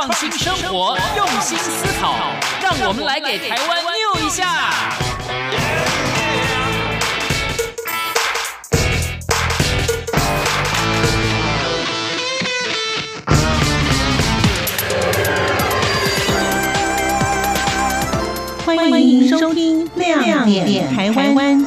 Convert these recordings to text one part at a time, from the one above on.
创新生活，用心思考，让我们来给台湾 new 一下。欢迎收听《亮点台湾》。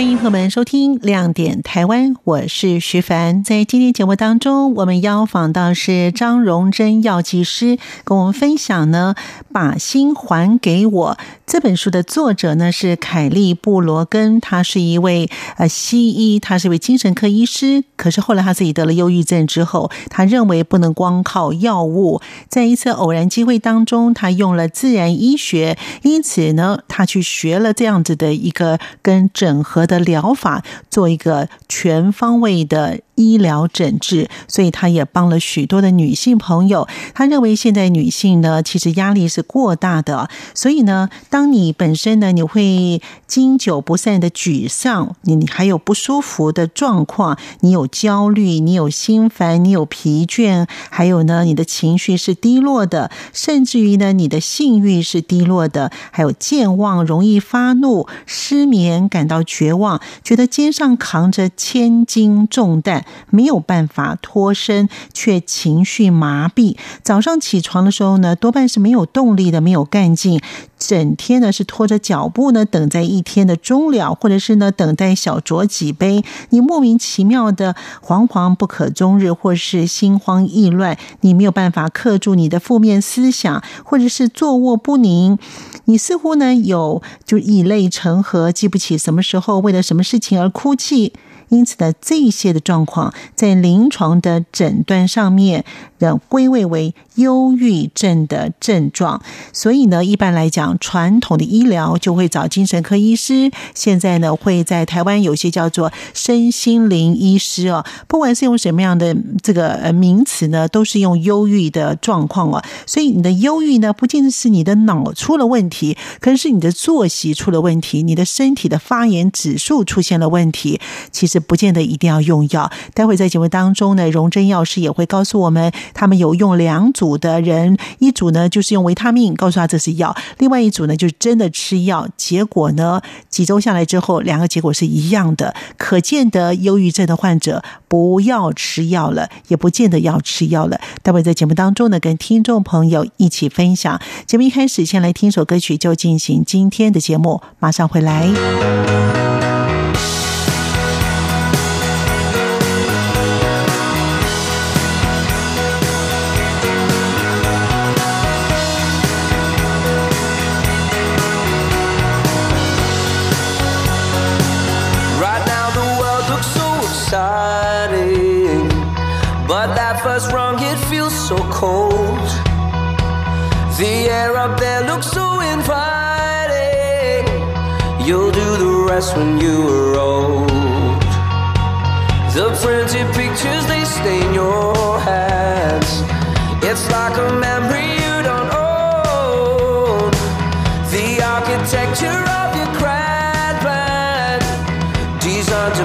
欢迎朋友们收听《亮点台湾》，我是徐凡。在今天节目当中，我们邀访到是张荣珍药剂师，跟我们分享呢，《把心还给我》这本书的作者呢是凯利布罗根，他是一位呃西医，他是一位精神科医师。可是后来他自己得了忧郁症之后，他认为不能光靠药物。在一次偶然机会当中，他用了自然医学，因此呢，他去学了这样子的一个跟整合的疗法，做一个全方位的。医疗诊治，所以他也帮了许多的女性朋友。他认为现在女性呢，其实压力是过大的，所以呢，当你本身呢，你会经久不散的沮丧，你你还有不舒服的状况，你有焦虑，你有心烦，你有疲倦，还有呢，你的情绪是低落的，甚至于呢，你的性欲是低落的，还有健忘，容易发怒，失眠，感到绝望，觉得肩上扛着千斤重担。没有办法脱身，却情绪麻痹。早上起床的时候呢，多半是没有动力的，没有干劲。整天呢是拖着脚步呢，等在一天的终了，或者是呢等待小酌几杯。你莫名其妙的惶惶不可终日，或是心慌意乱。你没有办法克住你的负面思想，或者是坐卧不宁。你似乎呢有就以泪成河，记不起什么时候为了什么事情而哭泣。因此呢，这一些的状况在临床的诊断上面，的归位为忧郁症的症状。所以呢，一般来讲，传统的医疗就会找精神科医师。现在呢，会在台湾有些叫做身心灵医师哦，不管是用什么样的这个呃名词呢，都是用忧郁的状况哦。所以你的忧郁呢，不仅是你的脑出了问题，可能是你的作息出了问题，你的身体的发炎指数出现了问题。其实。不见得一定要用药。待会在节目当中呢，荣珍药师也会告诉我们，他们有用两组的人，一组呢就是用维他命，告诉他这是药；另外一组呢就是真的吃药。结果呢，几周下来之后，两个结果是一样的。可见得忧郁症的患者不要吃药了，也不见得要吃药了。待会在节目当中呢，跟听众朋友一起分享。节目一开始，先来听首歌曲，就进行今天的节目，马上回来。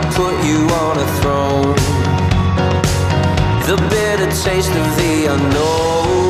to put you on a throne. The bitter taste of the unknown.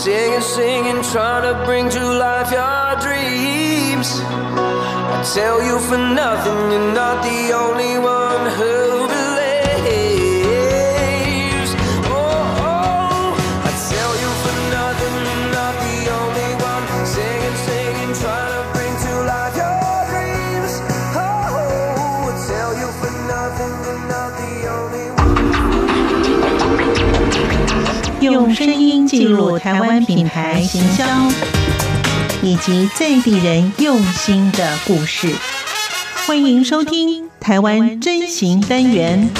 Singing, singing, trying to bring to life your dreams. I tell you for nothing, you're not the only one who 用声音记录台湾品牌行销以及在地人用心的故事，欢迎收听《台湾真行单元》。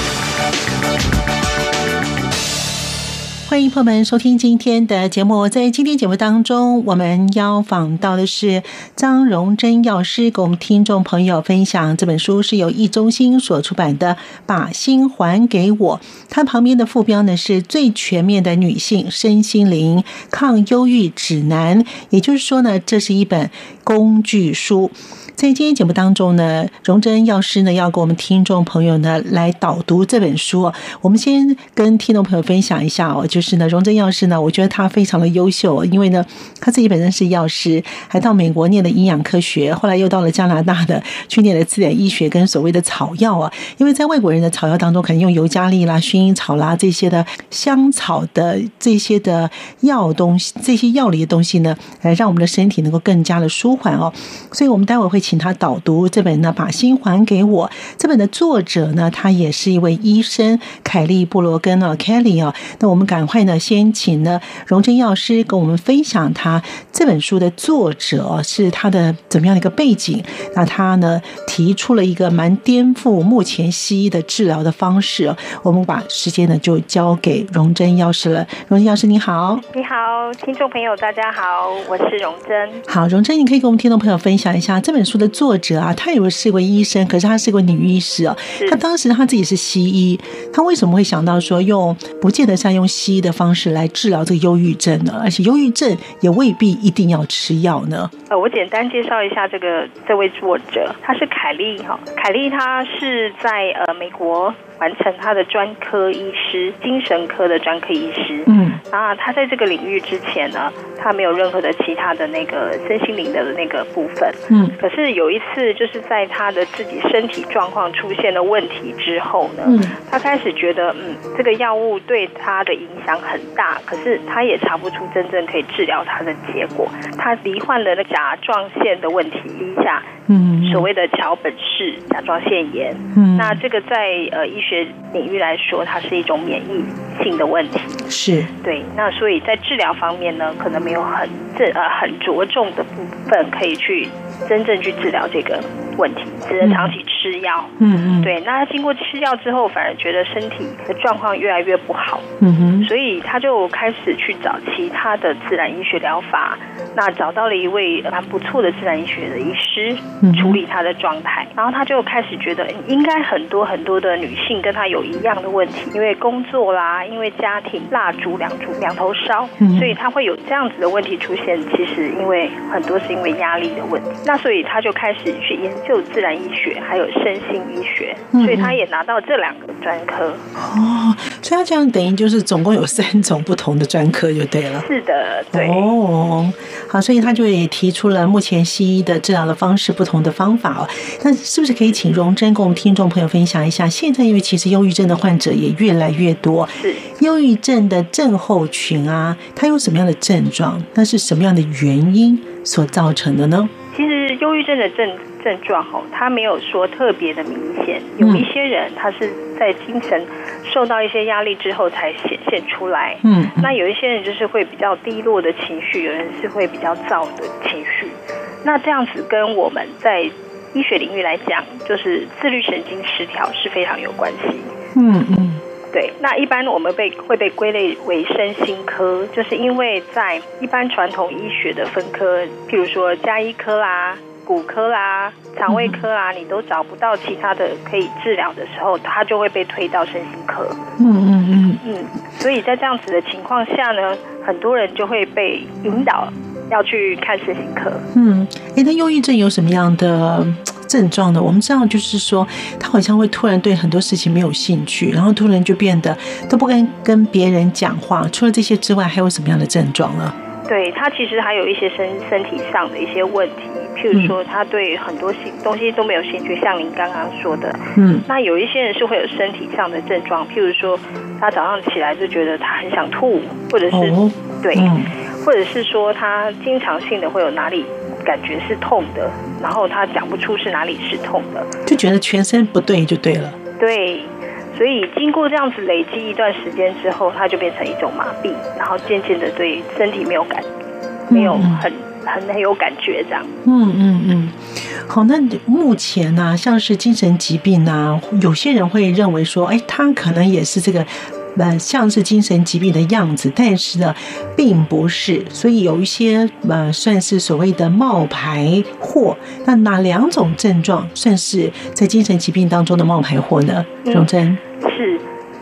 欢迎朋友们收听今天的节目。在今天节目当中，我们要访到的是张荣珍药师，给我们听众朋友分享这本书是由易中心所出版的《把心还给我》。它旁边的副标呢是最全面的女性身心灵抗忧郁指南，也就是说呢，这是一本工具书。在今天节目当中呢，荣珍药师呢要给我们听众朋友呢来导读这本书。我们先跟听众朋友分享一下哦，就是呢，荣珍药师呢，我觉得他非常的优秀，因为呢，他自己本身是药师，还到美国念的营养科学，后来又到了加拿大的去念的自然医学跟所谓的草药啊。因为在外国人的草药当中，可能用尤加利啦、薰衣草啦这些的香草的这些的药东西，这些药理的东西呢，来让我们的身体能够更加的舒缓哦。所以我们待会会。请他导读这本呢，把心还给我。这本的作者呢，他也是一位医生，凯利布罗根啊，Kelly 啊。那我们赶快呢，先请呢，荣珍药师跟我们分享他这本书的作者是他的怎么样的一个背景。那他呢，提出了一个蛮颠覆目前西医的治疗的方式。我们把时间呢，就交给荣珍药师了。荣珍药师你好，你好，听众朋友大家好，我是荣珍。好，荣珍，你可以跟我们听众朋友分享一下这本书的作者啊，他以为是一位医生，可是他是一位女医师啊。他当时他自己是西医，他为什怎么会想到说用不见得是要用西医的方式来治疗这个忧郁症呢？而且忧郁症也未必一定要吃药呢？呃，我简单介绍一下这个这位作者，他是凯利哈，凯利他是在呃美国。完成他的专科医师，精神科的专科医师。嗯，啊，他在这个领域之前呢，他没有任何的其他的那个身心灵的那个部分。嗯，可是有一次，就是在他的自己身体状况出现了问题之后呢，嗯，他开始觉得，嗯，这个药物对他的影响很大，可是他也查不出真正可以治疗他的结果。他罹患了那甲状腺的问题一下，嗯，所谓的桥本氏甲状腺炎。嗯，那这个在呃医学。领域来说，它是一种免疫性的问题，是对。那所以在治疗方面呢，可能没有很这呃 很着重的部分可以去真正去治疗这个问题，只能长期吃药。嗯嗯，对。那他经过吃药之后，反而觉得身体的状况越来越不好。嗯哼，所以他就开始去找其他的自然医学疗法。那找到了一位蛮不错的自然医学的医师处理他的状态，然后他就开始觉得应该很多很多的女性跟他有一样的问题，因为工作啦，因为家庭蜡烛两烛两头烧，所以他会有这样子的问题出现。其实因为很多是因为压力的问题，那所以他就开始去研究自然医学还有身心医学，所以他也拿到这两个专科。哦，所以他这样等于就是总共有三种不同的专科就对了。是的，对。哦。好，所以他就也提出了目前西医的治疗的方式不同的方法哦。那是不是可以请荣珍跟我们听众朋友分享一下？现在因为其实忧郁症的患者也越来越多，是忧郁症的症候群啊，它有什么样的症状？那是什么样的原因所造成的呢？其实忧郁症的症症状吼，它没有说特别的明显。有一些人他是在精神受到一些压力之后才显现出来。嗯，那有一些人就是会比较低落的情绪，有人是会比较躁的情绪。那这样子跟我们在医学领域来讲，就是自律神经失调是非常有关系。嗯嗯，对。那一般我们被会被归类为身心科，就是因为在一般传统医学的分科，譬如说加医科啦。骨科啦、肠胃科啦，你都找不到其他的可以治疗的时候，他就会被推到身心科。嗯嗯嗯嗯，所以在这样子的情况下呢，很多人就会被引导要去看身心科。嗯，哎，那忧郁症有什么样的症状呢？我们知道，就是说他好像会突然对很多事情没有兴趣，然后突然就变得都不跟跟别人讲话。除了这些之外，还有什么样的症状呢？对，他其实还有一些身身体上的一些问题，譬如说他对很多新东西都没有兴趣，像您刚刚说的，嗯，那有一些人是会有身体上的症状，譬如说他早上起来就觉得他很想吐，或者是、哦、对、嗯，或者是说他经常性的会有哪里感觉是痛的，然后他讲不出是哪里是痛的，就觉得全身不对就对了，对。所以经过这样子累积一段时间之后，它就变成一种麻痹，然后渐渐的对身体没有感，没有很很很有感觉这样。嗯嗯嗯。好，那目前呢、啊，像是精神疾病啊，有些人会认为说，哎，他可能也是这个。呃，像是精神疾病的样子，但是呢，并不是，所以有一些呃，算是所谓的冒牌货。那哪两种症状算是在精神疾病当中的冒牌货呢？荣珍、嗯、是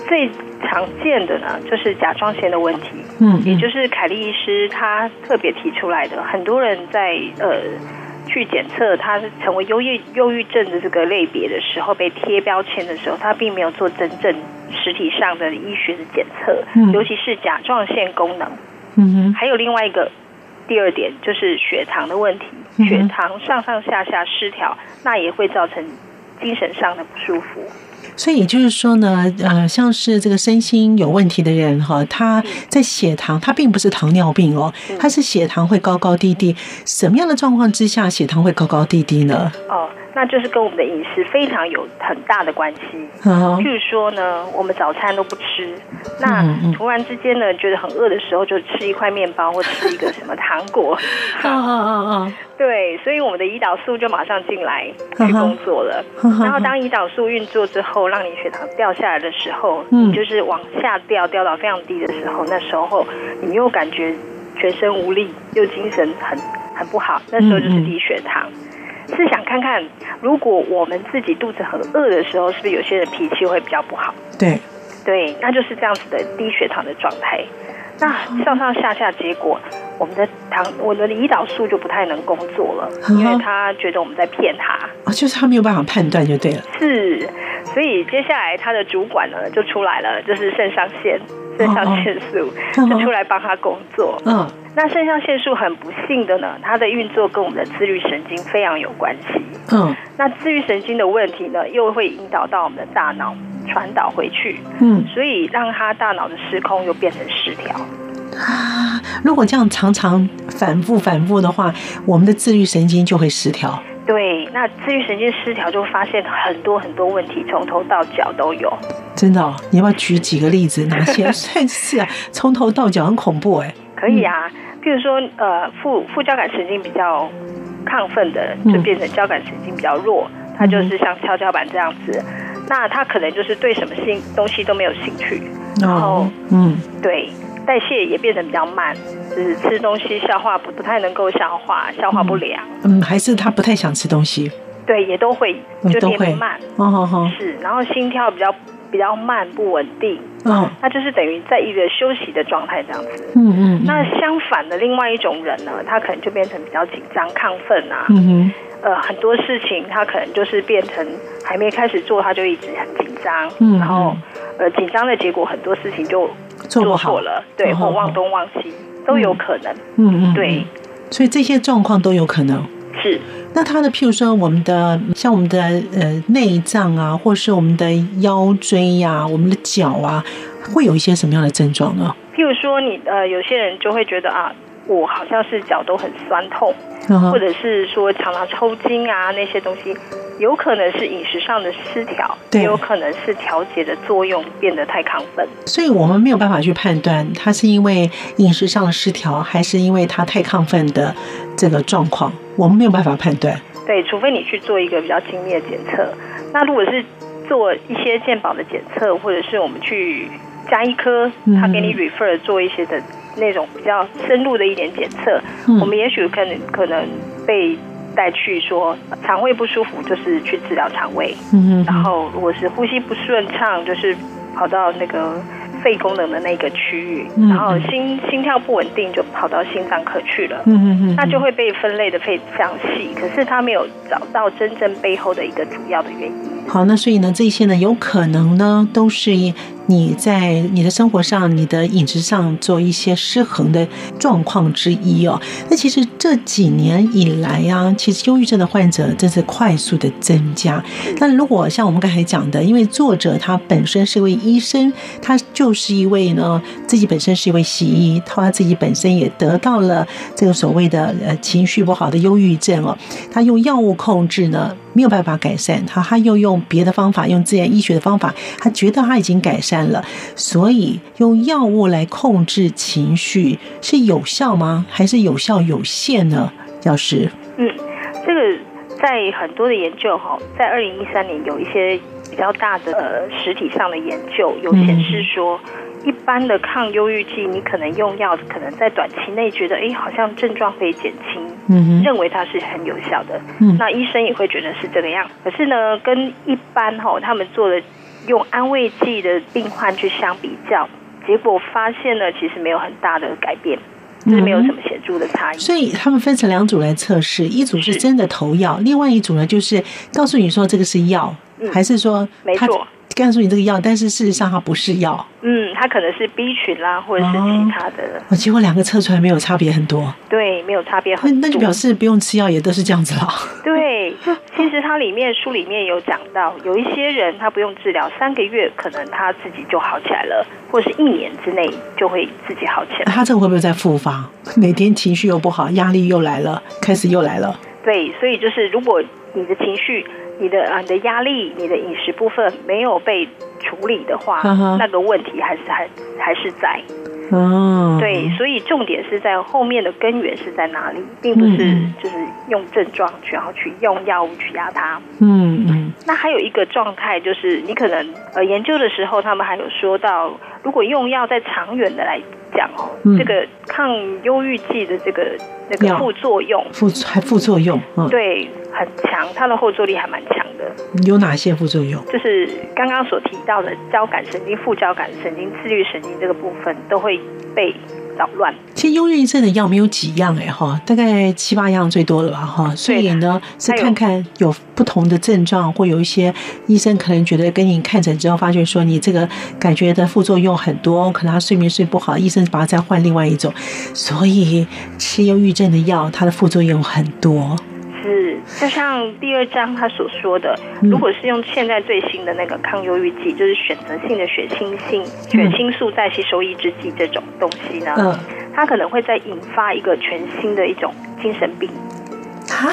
最常见的呢，就是甲状腺的问题。嗯，也就是凯利医师他特别提出来的，很多人在呃。去检测他是成为忧郁忧郁症的这个类别的时候，被贴标签的时候，他并没有做真正实体上的医学的检测，嗯、尤其是甲状腺功能。嗯哼，还有另外一个第二点就是血糖的问题，嗯、血糖上上下下失调，那也会造成精神上的不舒服。所以也就是说呢，呃，像是这个身心有问题的人哈，他在血糖，他并不是糖尿病哦，他是血糖会高高低低。什么样的状况之下血糖会高高低低呢？哦，那就是跟我们的饮食非常有很大的关系。嗯，譬如说呢，我们早餐都不吃，那突然之间呢，觉得很饿的时候，就吃一块面包或吃一个什么糖果。嗯嗯嗯嗯。对，所以我们的胰岛素就马上进来去工作了。然后当胰岛素运作之后，让你血糖掉下来的时候，你就是往下掉，掉到非常低的时候，那时候你又感觉全身无力，又精神很很不好，那时候就是低血糖。试想看看，如果我们自己肚子很饿的时候，是不是有些人脾气会比较不好？对，对，那就是这样子的低血糖的状态。那上上下下，结果我们的糖，我们的胰岛素就不太能工作了，因为他觉得我们在骗他啊，就是他没有办法判断就对了。是，所以接下来他的主管呢就出来了，就是肾上腺、肾上腺素就出来帮他工作。嗯，那肾上腺素很不幸的呢，它的运作跟我们的自律神经非常有关系。嗯，那自律神经的问题呢，又会引导到我们的大脑。传导回去，嗯，所以让他大脑的失控又变成失调啊。如果这样常常反复反复的话，我们的自律神经就会失调。对，那自律神经失调就会发现很多很多问题，从头到脚都有。真的哦？你要不要举几个例子？哪些算 是啊？从头到脚很恐怖哎。可以啊，譬如说，呃，副副交感神经比较亢奋的，就变成交感神经比较弱，它就是像跷跷板这样子。那他可能就是对什么新东西都没有兴趣，然后嗯，对，代谢也变得比较慢，就是吃东西消化不不太能够消化，消化不良。嗯，还是他不太想吃东西。对，也都会就变慢。哦哦哦。是，然后心跳比较比较慢，不稳定。嗯，那就是等于在一个休息的状态这样子。嗯嗯。那相反的，另外一种人呢，他可能就变成比较紧张、亢奋啊。嗯哼。呃，很多事情他可能就是变成还没开始做，他就一直很紧张，嗯，然后呃紧张的结果，很多事情就做错了，对，或忘东忘西都有可能，嗯嗯，对，所以这些状况都有可能是。那它的譬如说，我们的像我们的呃内脏啊，或是我们的腰椎呀、啊，我们的脚啊，会有一些什么样的症状呢？譬如说你，你呃有些人就会觉得啊。我好像是脚都很酸痛，或者是说常常抽筋啊，那些东西有可能是饮食上的失调，也有可能是调节的作用变得太亢奋。所以我们没有办法去判断，它是因为饮食上的失调，还是因为它太亢奋的这个状况，我们没有办法判断。对，除非你去做一个比较精密的检测。那如果是做一些健保的检测，或者是我们去加医科，他给你 refer 做一些的。那种比较深入的一点检测，嗯、我们也许可能可能被带去说肠胃不舒服，就是去治疗肠胃。嗯，嗯，然后如果是呼吸不顺畅，就是跑到那个肺功能的那个区域，嗯然后心心跳不稳定就跑到心脏科去了。嗯嗯嗯，那就会被分类的非常细，可是他没有找到真正背后的一个主要的原因。好，那所以呢，这些呢，有可能呢，都是你在你的生活上、你的饮食上做一些失衡的状况之一哦。那其实这几年以来啊，其实忧郁症的患者真是快速的增加。那如果像我们刚才讲的，因为作者他本身是一位医生，他就是一位呢，自己本身是一位西医，他自己本身也得到了这个所谓的呃情绪不好的忧郁症哦，他用药物控制呢。没有办法改善，他他又用别的方法，用自然医学的方法，他觉得他已经改善了，所以用药物来控制情绪是有效吗？还是有效有限呢？药师，嗯，这个在很多的研究哈，在二零一三年有一些比较大的呃实体上的研究有显示说。嗯一般的抗忧郁剂，你可能用药，可能在短期内觉得，哎，好像症状可以减轻，嗯，认为它是很有效的，嗯，那医生也会觉得是这个样。可是呢，跟一般哈，他们做的用安慰剂的病患去相比较，结果发现呢，其实没有很大的改变，就是没有什么显著的差异。所以他们分成两组来测试，一组是真的投药，另外一组呢，就是告诉你说这个是药，还是说没错。告诉你这个药，但是事实上它不是药。嗯，它可能是 B 群啦，或者是其他的。哦，结果两个测出来没有差别很多。对，没有差别很多。那就表示不用吃药也都是这样子了。对，其实它里面书里面有讲到，有一些人他不用治疗，三个月可能他自己就好起来了，或是一年之内就会自己好起来。他这个会不会再复发？每天情绪又不好，压力又来了，开始又来了。对，所以就是如果你的情绪。你的啊，你的压力，你的饮食部分没有被处理的话，那个问题还是还还是在。哦，对，所以重点是在后面的根源是在哪里，并不是就是用症状去然后去用药物去压它。嗯嗯。那还有一个状态就是，你可能呃研究的时候，他们还有说到，如果用药在长远的来讲哦，嗯、这个抗忧郁剂的这个那个副作用，副还副作用，嗯、对，很强，它的后坐力还蛮强的。有哪些副作用？就是刚刚所提到的交感神经、副交感神经、自律神经这个部分都会被扰乱。其实忧郁症的药没有几样哎哈，大概七八样最多了吧哈。所以呢，是看看有不同的症状，或有一些医生可能觉得跟你看诊之后发觉说你这个感觉的副作用很多，可能他睡眠睡不好，医生把他再换另外一种。所以吃忧郁症的药，它的副作用很多。是，就像第二章他所说的，如果是用现在最新的那个抗忧郁剂，就是选择性的血清性血清素再吸收抑制剂这种东西呢，嗯，它可能会再引发一个全新的一种精神病。啊，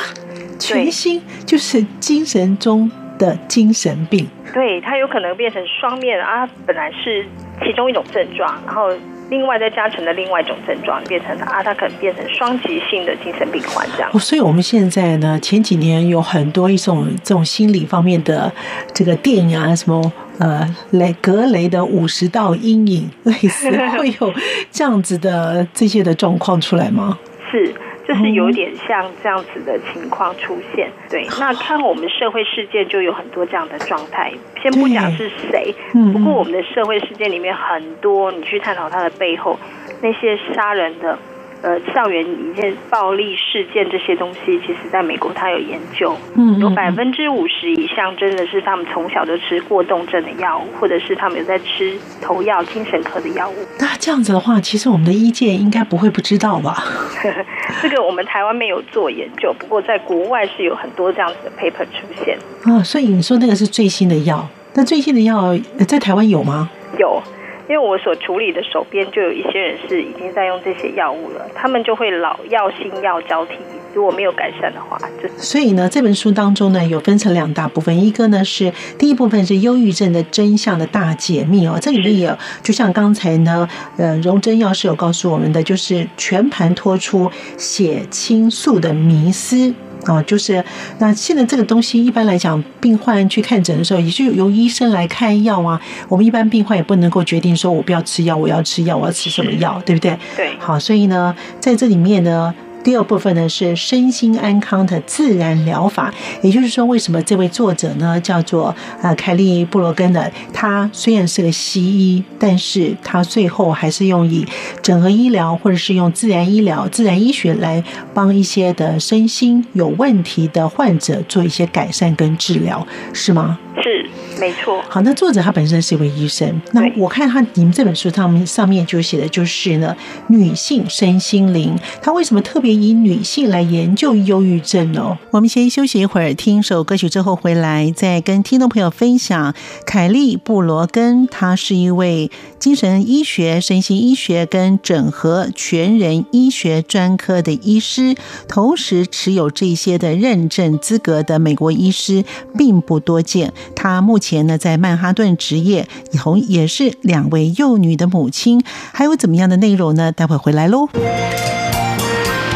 全新就是精神中的精神病。对，它有可能变成双面啊，本来是其中一种症状，然后。另外再加成的另外一种症状，变成啊，他可能变成双极性的精神病患这样。所以我们现在呢，前几年有很多一种这种心理方面的这个电影啊，什么呃雷格雷的五十道阴影，类似 会有这样子的这些的状况出来吗？是。就是有点像这样子的情况出现，对。那看我们社会事件就有很多这样的状态，先不讲是谁，不过我们的社会事件里面很多，你去探讨它的背后，那些杀人的。呃，校园一些暴力事件这些东西，其实在美国他有研究，嗯，有百分之五十以上真的是他们从小就吃过动症的药物，或者是他们有在吃头药、精神科的药物。那这样子的话，其实我们的医界应该不会不知道吧？这个我们台湾没有做研究，不过在国外是有很多这样子的 paper 出现。哦，所以你说那个是最新的药，那最新的药在台湾有吗？有。因为我所处理的手边就有一些人是已经在用这些药物了，他们就会老药新药交替，如果没有改善的话，就所以呢，这本书当中呢有分成两大部分，一个呢是第一部分是忧郁症的真相的大解密哦，这里面也就像刚才呢，呃，荣珍药师有告诉我们的，就是全盘托出血清素的迷思。哦，就是那现在这个东西，一般来讲，病患去看诊的时候，也就由医生来开药啊。我们一般病患也不能够决定说，我不要吃药，我要吃药，我要吃什么药，对不对？对。好，所以呢，在这里面呢，第二部分呢是身心安康的自然疗法。也就是说，为什么这位作者呢叫做呃凯利布罗根呢？他虽然是个西医，但是他最后还是用以整合医疗或者是用自然医疗、自然医学来帮一些的身心有问题的患者做一些改善跟治疗，是吗？是。没错，好，那作者他本身是一位医生。那我看他你们这本书上面上面就写的就是呢，女性身心灵。他为什么特别以女性来研究忧郁症呢？我们先休息一会儿，听首歌曲之后回来，再跟听众朋友分享。凯利布罗根，他是一位精神医学、身心医学跟整合全人医学专科的医师，同时持有这些的认证资格的美国医师并不多见。他目前。前呢，在曼哈顿职业，以后也是两位幼女的母亲，还有怎么样的内容呢？待会回来喽。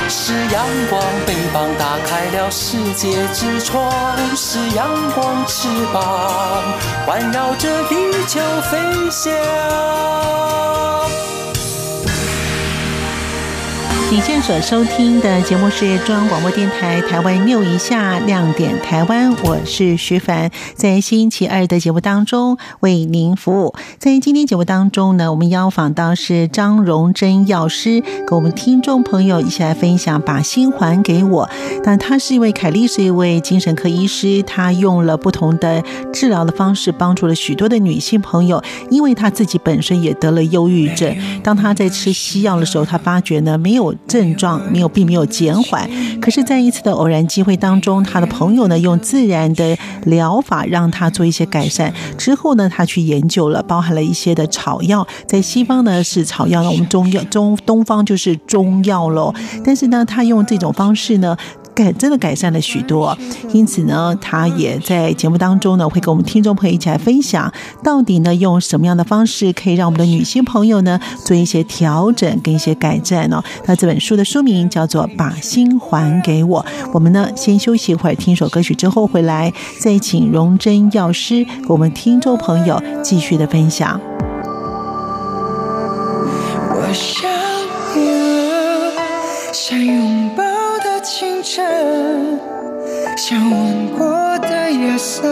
是阳光，翅膀打开了世界之窗；是阳光，翅膀环绕着地球飞翔。你现在所收听的节目是中央广播电台台湾六一下亮点台湾，我是徐凡，在星期二的节目当中为您服务。在今天节目当中呢，我们邀访到是张荣珍药师，跟我们听众朋友一起来分享把心还给我。但他是一位凯利，是一位精神科医师，他用了不同的治疗的方式，帮助了许多的女性朋友。因为他自己本身也得了忧郁症，当他在吃西药的时候，他发觉呢没有。症状没有，并没有减缓。可是，在一次的偶然机会当中，他的朋友呢，用自然的疗法让他做一些改善。之后呢，他去研究了，包含了一些的草药，在西方呢是草药，那我们中药中东方就是中药喽。但是呢，他用这种方式呢。改真的改善了许多，因此呢，他也在节目当中呢，会跟我们听众朋友一起来分享，到底呢用什么样的方式可以让我们的女性朋友呢做一些调整跟一些改善呢？那这本书的书名叫做《把心还给我》。我们呢先休息一会儿，听首歌曲之后回来，再请荣珍药师给我们听众朋友继续的分享。我想晨，想吻过的夜色，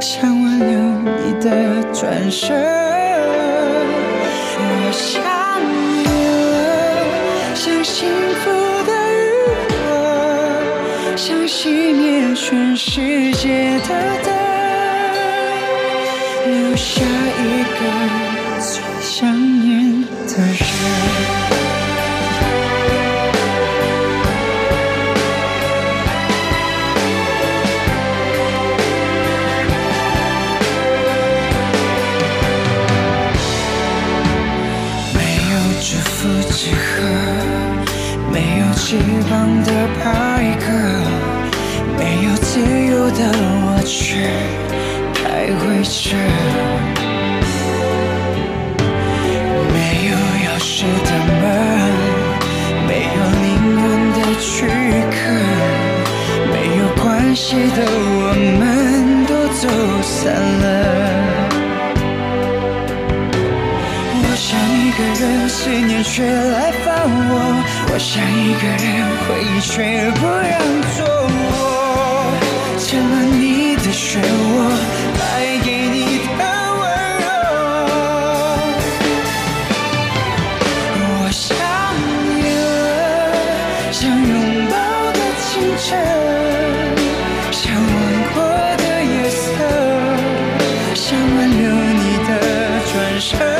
想挽留你的转身。我想你了，像幸福的余温，想熄灭全世界的灯，留下一个最想念的人。翅膀的拍嗝，没有自由的我却徘徊着没有钥匙的门，没有灵魂的躯壳，没有关系的我们都走散了。我想一个人，思念却来烦我。我想一个人，回忆却不让做我，成了你的漩涡，败给你的温柔。我想你了，像拥抱的清晨，像吻过的夜色，像挽留你的转身。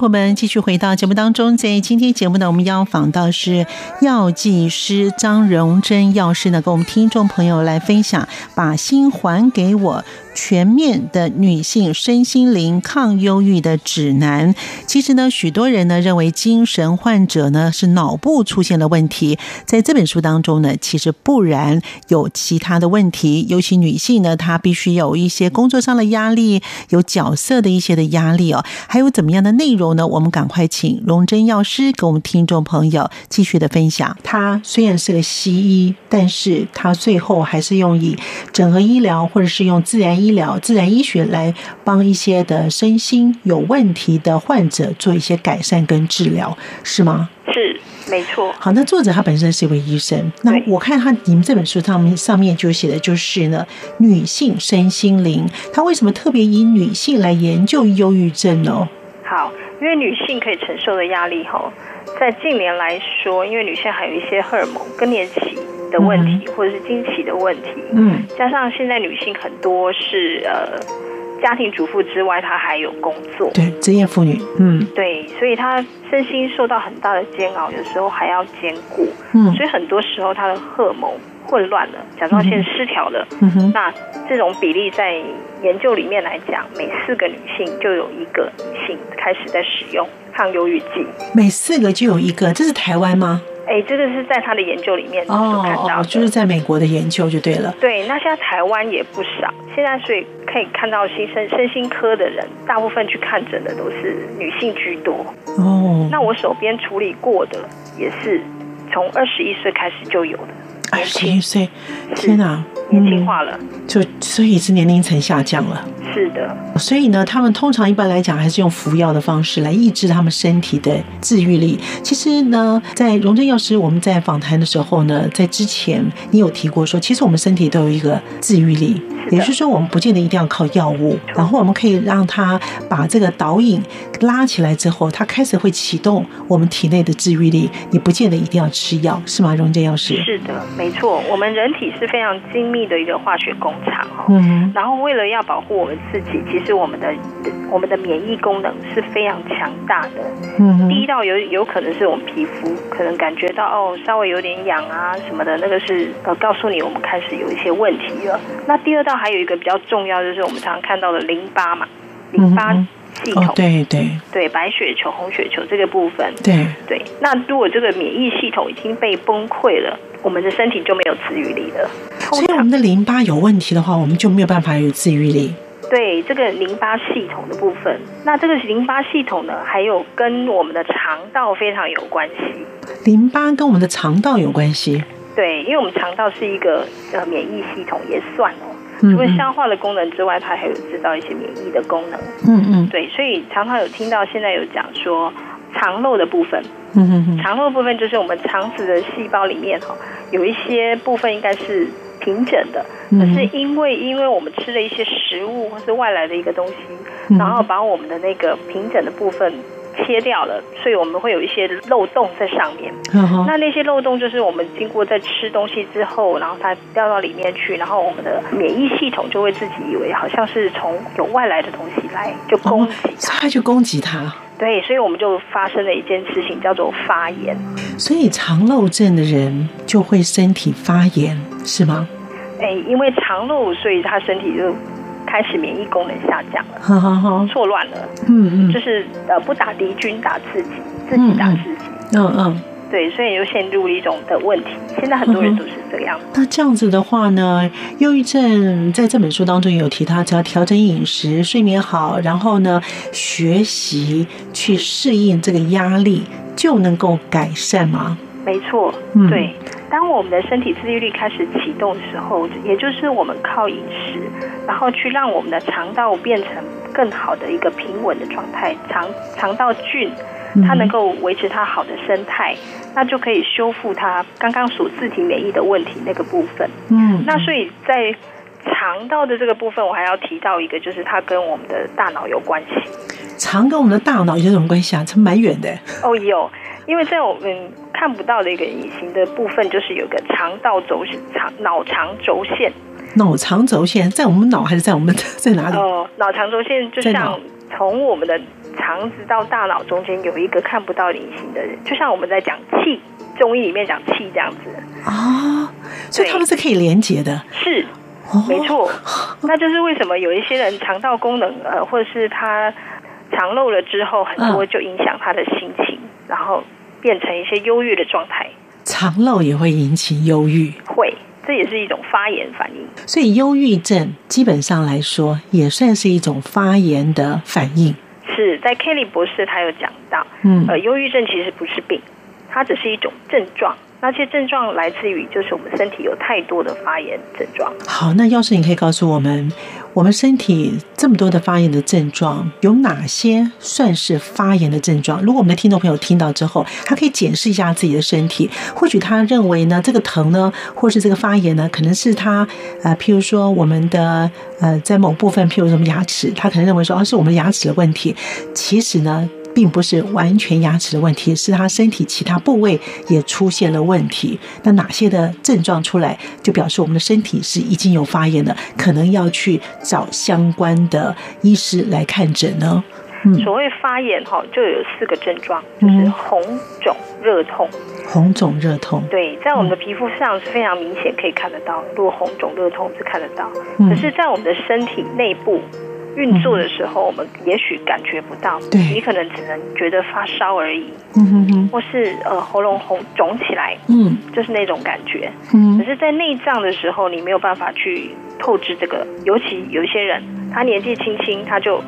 朋友们继续回到节目当中。在今天节目呢，我们要访到是药剂师张荣珍药师呢，跟我们听众朋友来分享《把心还给我》。全面的女性身心灵抗忧郁的指南。其实呢，许多人呢认为精神患者呢是脑部出现了问题，在这本书当中呢，其实不然，有其他的问题。尤其女性呢，她必须有一些工作上的压力，有角色的一些的压力哦。还有怎么样的内容呢？我们赶快请荣珍药师给我们听众朋友继续的分享。他虽然是个西医，但是他最后还是用以整合医疗或者是用自然。医疗、自然医学来帮一些的身心有问题的患者做一些改善跟治疗，是吗？是，没错。好，那作者他本身是一位医生。那我看他你们这本书上面上面就写的就是呢，女性身心灵，他为什么特别以女性来研究忧郁症呢？好，因为女性可以承受的压力，哈，在近年来说，因为女性还有一些荷尔蒙更年期。的问题，或者是经期的问题，嗯，加上现在女性很多是呃家庭主妇之外，她还有工作，对，职业妇女，嗯，对，所以她身心受到很大的煎熬，有时候还要兼顾，嗯，所以很多时候她的荷尔蒙混乱了，甲状腺失调了，嗯哼，那这种比例在研究里面来讲，每四个女性就有一个女性开始在使用抗忧郁剂，每四个就有一个，这是台湾吗？哎，这个是在他的研究里面所看到就是在美国的研究就对了。对，那现在台湾也不少，现在所以可以看到新生身心科的人，大部分去看诊的都是女性居多。哦，那我手边处理过的也是从二十一岁开始就有的。二十一岁，天哪！年轻化了，就所以是年龄层下降了。是的，所以呢，他们通常一般来讲还是用服药的方式来抑制他们身体的治愈力。其实呢，在荣珍药师我们在访谈的时候呢，在之前你有提过说，其实我们身体都有一个治愈力，也就是说，我们不见得一定要靠药物，然后我们可以让它把这个导引拉起来之后，它开始会启动我们体内的治愈力。你不见得一定要吃药，是吗？荣珍药师？是的，没错，我们人体是非常精密的一个化学工厂哦，嗯，然后为了要保护我们自己，其实我们的我们的免疫功能是非常强大的，嗯，第一道有有可能是我们皮肤可能感觉到哦稍微有点痒啊什么的，那个是呃告诉你我们开始有一些问题了。那第二道还有一个比较重要，就是我们常常看到的淋巴嘛，淋巴系统，哦、对对对，白血球、红血球这个部分，对对。那如果这个免疫系统已经被崩溃了，我们的身体就没有自愈力了。所以我们的淋巴有问题的话，我们就没有办法有自愈力。对这个淋巴系统的部分，那这个淋巴系统呢，还有跟我们的肠道非常有关系。淋巴跟我们的肠道有关系？对，因为我们肠道是一个呃免疫系统也算哦，除了消化的功能之外，它还有制造一些免疫的功能。嗯嗯，对，所以常常有听到现在有讲说肠漏的部分。嗯嗯嗯，肠漏的部分就是我们肠子的细胞里面哈，有一些部分应该是。平整的，可是因为因为我们吃了一些食物或是外来的一个东西，然后把我们的那个平整的部分切掉了，所以我们会有一些漏洞在上面。那那些漏洞就是我们经过在吃东西之后，然后它掉到里面去，然后我们的免疫系统就会自己以为好像是从有外来的东西来就攻击它，它就攻击它。对，所以我们就发生了一件事情，叫做发炎。所以肠漏症的人就会身体发炎，是吗？哎，因为肠漏，所以他身体就开始免疫功能下降了，好好好，错乱了。嗯嗯，就是呃，不打敌军，打自己，自己打自己。嗯嗯，嗯，对，所以又陷入了一种的问题。现在很多人都是这样。那这样子的话呢，忧郁症在这本书当中也有提到，只要调整饮食、睡眠好，然后呢，学习去适应这个压力，就能够改善吗？没错，对。当我们的身体自愈力开始启动的时候，也就是我们靠饮食，然后去让我们的肠道变成更好的一个平稳的状态，肠肠道菌它能够维持它好的生态，那就可以修复它刚刚所自体免疫的问题那个部分。嗯，那所以在肠道的这个部分，我还要提到一个，就是它跟我们的大脑有关系。肠跟我们的大脑有什么关系啊？这蛮远的。哦，有。因为在我们看不到的一个隐形的部分，就是有个肠道轴肠脑肠轴线。脑肠轴线在我们脑还是在我们 在哪里？哦，脑肠轴线就像从我们的肠子到大脑中间有一个看不到隐形的人，就像我们在讲气，中医里面讲气这样子。哦，所以他们是可以连接的。是，哦没错。那就是为什么有一些人肠道功能呃，或者是他肠漏了之后，很多就影响他的心情，嗯然后变成一些忧郁的状态。肠漏也会引起忧郁，会，这也是一种发炎反应。所以忧郁症基本上来说也算是一种发炎的反应。是在 Kelly 博士他有讲到，嗯呃，忧郁症其实不是病，它只是一种症状。那些症状来自于就是我们身体有太多的发炎症状。好，那要是你可以告诉我们，我们身体这么多的发炎的症状，有哪些算是发炎的症状？如果我们的听众朋友听到之后，他可以检视一下自己的身体，或许他认为呢，这个疼呢，或是这个发炎呢，可能是他呃，譬如说我们的呃，在某部分，譬如什么牙齿，他可能认为说，哦，是我们牙齿的问题。其实呢。并不是完全牙齿的问题，是他身体其他部位也出现了问题。那哪些的症状出来，就表示我们的身体是已经有发炎了，可能要去找相关的医师来看诊呢？嗯，所谓发炎哈，就有四个症状，就是红肿、热痛。红肿、热痛，对，在我们的皮肤上是非常明显可以看得到，如果红肿、热痛是看得到。嗯可是，在我们的身体内部。运作的时候，我们也许感觉不到，对你可能只能觉得发烧而已，嗯哼哼，或是呃喉咙红肿起来，嗯，就是那种感觉。嗯可是，在内脏的时候，你没有办法去透支这个，尤其有一些人，他年纪轻轻，他就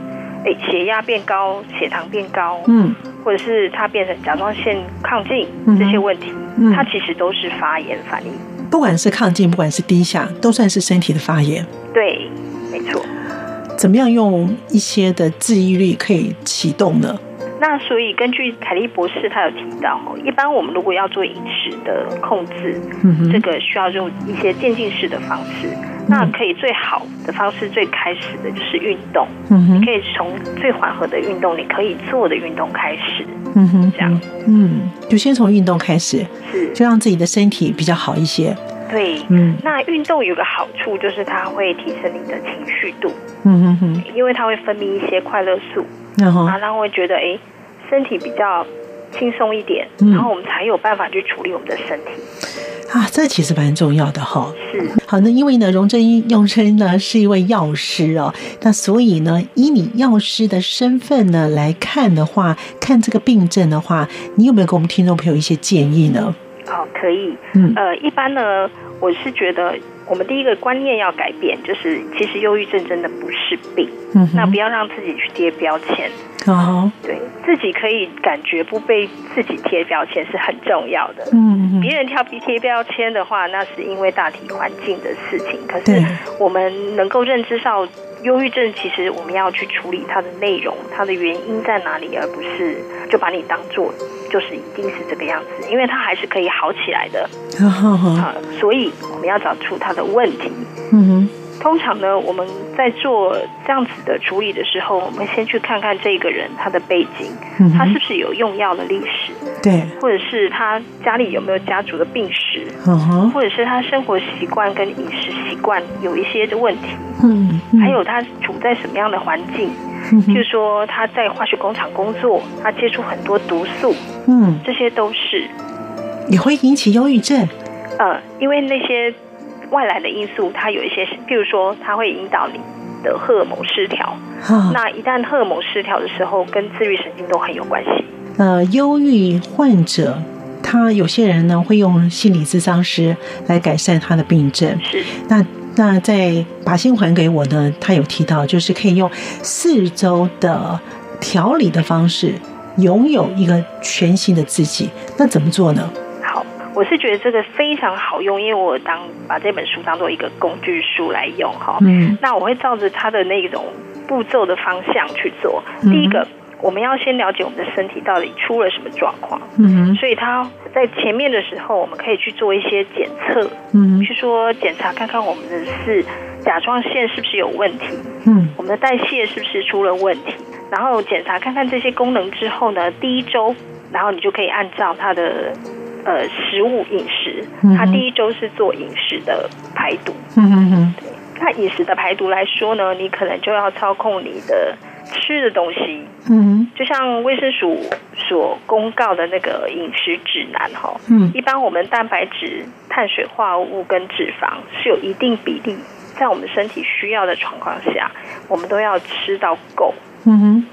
哎血压变高，血糖变高，嗯，或者是他变成甲状腺亢进嗯这些问题，嗯它其实都是发炎反应。不管是亢进，不管是低下，都算是身体的发炎。对，没错。怎么样用一些的自愈力可以启动呢？那所以根据凯利博士他有提到，一般我们如果要做饮食的控制，这个需要用一些渐进式的方式。那可以最好的方式，最开始的就是运动。嗯哼你可以从最缓和的运动，你可以做的运动开始。嗯哼，这样，嗯，就先从运动开始，是，就让自己的身体比较好一些。对，嗯那运动有个好处就是它会提升你的情绪度，嗯哼哼，因为它会分泌一些快乐素，然后啊，让我会觉得哎，身体比较轻松一点，嗯然后我们才有办法去处理我们的身体。啊，这其实蛮重要的哈。是，好，那因为呢，荣珍用真呢是一位药师哦，那所以呢，以你药师的身份呢来看的话，看这个病症的话，你有没有给我们听众朋友一些建议呢？哦，可以。嗯呃，一般呢，我是觉得我们第一个观念要改变，就是其实忧郁症真的不是病，嗯那不要让自己去贴标签。哦，对自己可以感觉不被自己贴标签是很重要的。嗯嗯别人挑贴标签的话，那是因为大体环境的事情。可是我们能够认知到，忧郁症其实我们要去处理它的内容，它的原因在哪里，而不是就把你当做就是一定是这个样子，因为它还是可以好起来的哼，好好，啊。所以我们要找出它的问题。嗯哼，通常呢，我们在做这样子的处理的时候，我们先去看看这个人他的背景嗯，他是不是有用药的历史，对，或者是他家里有没有家族的病史，嗯哼，或者是他生活习惯跟饮食习惯有一些的问题，嗯，嗯。还有他处在什么样的环境，嗯譬如说他在化学工厂工作，他接触很多毒素，嗯，这些都是。也会引起忧郁症。呃，因为那些外来的因素，它有一些，譬如说，它会引导你的荷尔蒙失调。啊，那一旦荷尔蒙失调的时候，跟自律神经都很有关系。呃，忧郁患者，他有些人呢会用心理咨商师来改善他的病症。是，那那在把心还给我呢，他有提到，就是可以用四周的调理的方式，拥有一个全新的自己。那怎么做呢？好，我是觉得这个非常好用，因为我当把这本书当做一个工具书来用哈。嗯。那我会照着它的那种步骤的方向去做。嗯。第一个，我们要先了解我们的身体到底出了什么状况。嗯。哼所以它在前面的时候，我们可以去做一些检测，嗯。去说检查看看我们的是甲状腺是不是有问题，嗯。我们的代谢是不是出了问题，然后检查看看这些功能之后呢，第一周，然后你就可以按照它的呃食物饮食嗯哼，它第一周是做饮食的排毒。嗯哼哼。那饮食的排毒来说呢，你可能就要操控你的吃的东西，嗯就像卫生署所公告的那个饮食指南哈，嗯。一般我们蛋白质、碳水化合物跟脂肪是有一定比例，在我们身体需要的状况下，我们都要吃到够。嗯哼，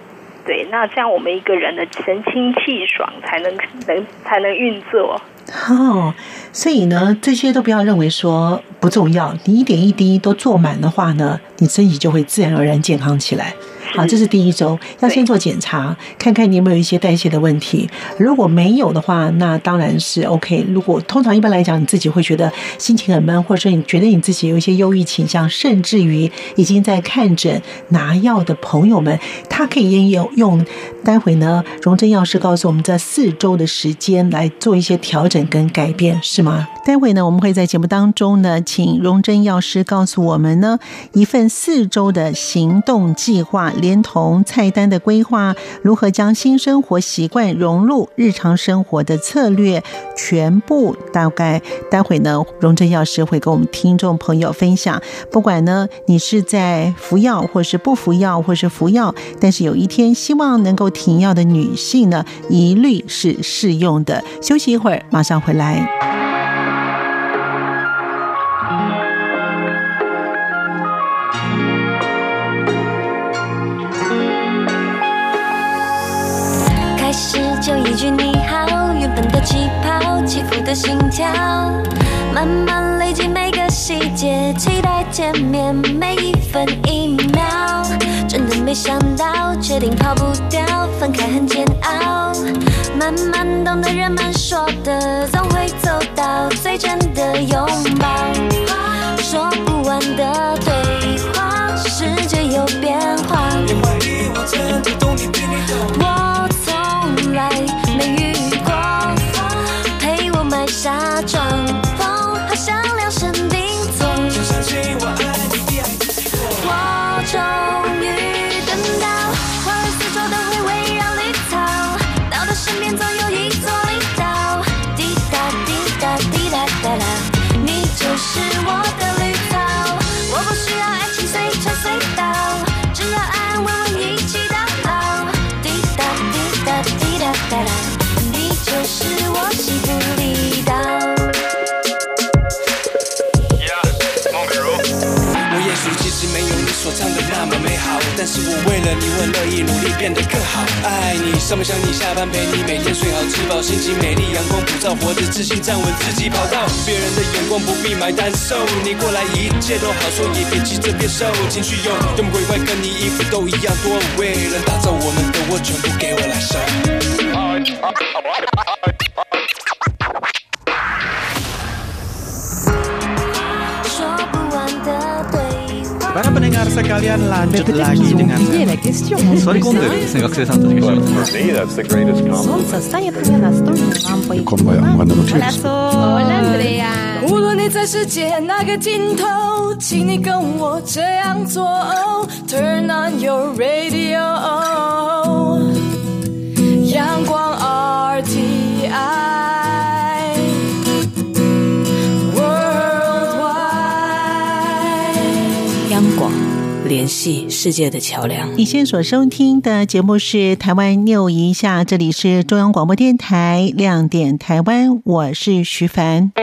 对，那这样我们一个人的神清气爽，才能能才能运作。哦，所以呢，这些都不要认为说不重要，你一点一滴都做满的话呢，你身体就会自然而然健康起来。好，这是第一周，要先做检查，看看你有没有一些代谢的问题。如果没有的话，那当然是 OK。如果通常一般来讲，你自己会觉得心情很闷，或者说你觉得你自己有一些忧郁倾向，甚至于已经在看诊拿药的朋友们，他可以应用用。待会呢，荣珍药师告诉我们，这四周的时间来做一些调整跟改变，是吗？待会呢，我们会在节目当中呢，请荣珍药师告诉我们呢，一份四周的行动计划，连同菜单的规划，如何将新生活习惯融入日常生活的策略，全部大概待会呢，荣珍药师会跟我们听众朋友分享。不管呢，你是在服药，或是不服药，或是服药，但是有一天希望能够停药的女性呢，一律是适用的。休息一会儿，马上回来。的心跳，慢慢累积每个细节，期待见面每一分一秒。真的没想到，决定跑不掉，分开很煎熬。慢慢懂得人们说的，总会走到最真的拥抱。说不完的对话，世界有变化。陪你，每天睡好吃饱，心情美丽，阳光普照，活着自信站稳自己跑道。别人的眼光不必买单瘦你过来一切都好说，也别急着变瘦，情绪有多么鬼怪，跟你衣服都一样多。为了打造我们的窝，全部给我来上。ィース。 Hola, Andrea. 无论你在世界哪个尽头，请你跟我这样做。Turn on your radio， 联系世界的桥梁。你现在所收听的节目是《台湾 new 一下》，这里是中央广播电台亮点台湾，我是徐凡。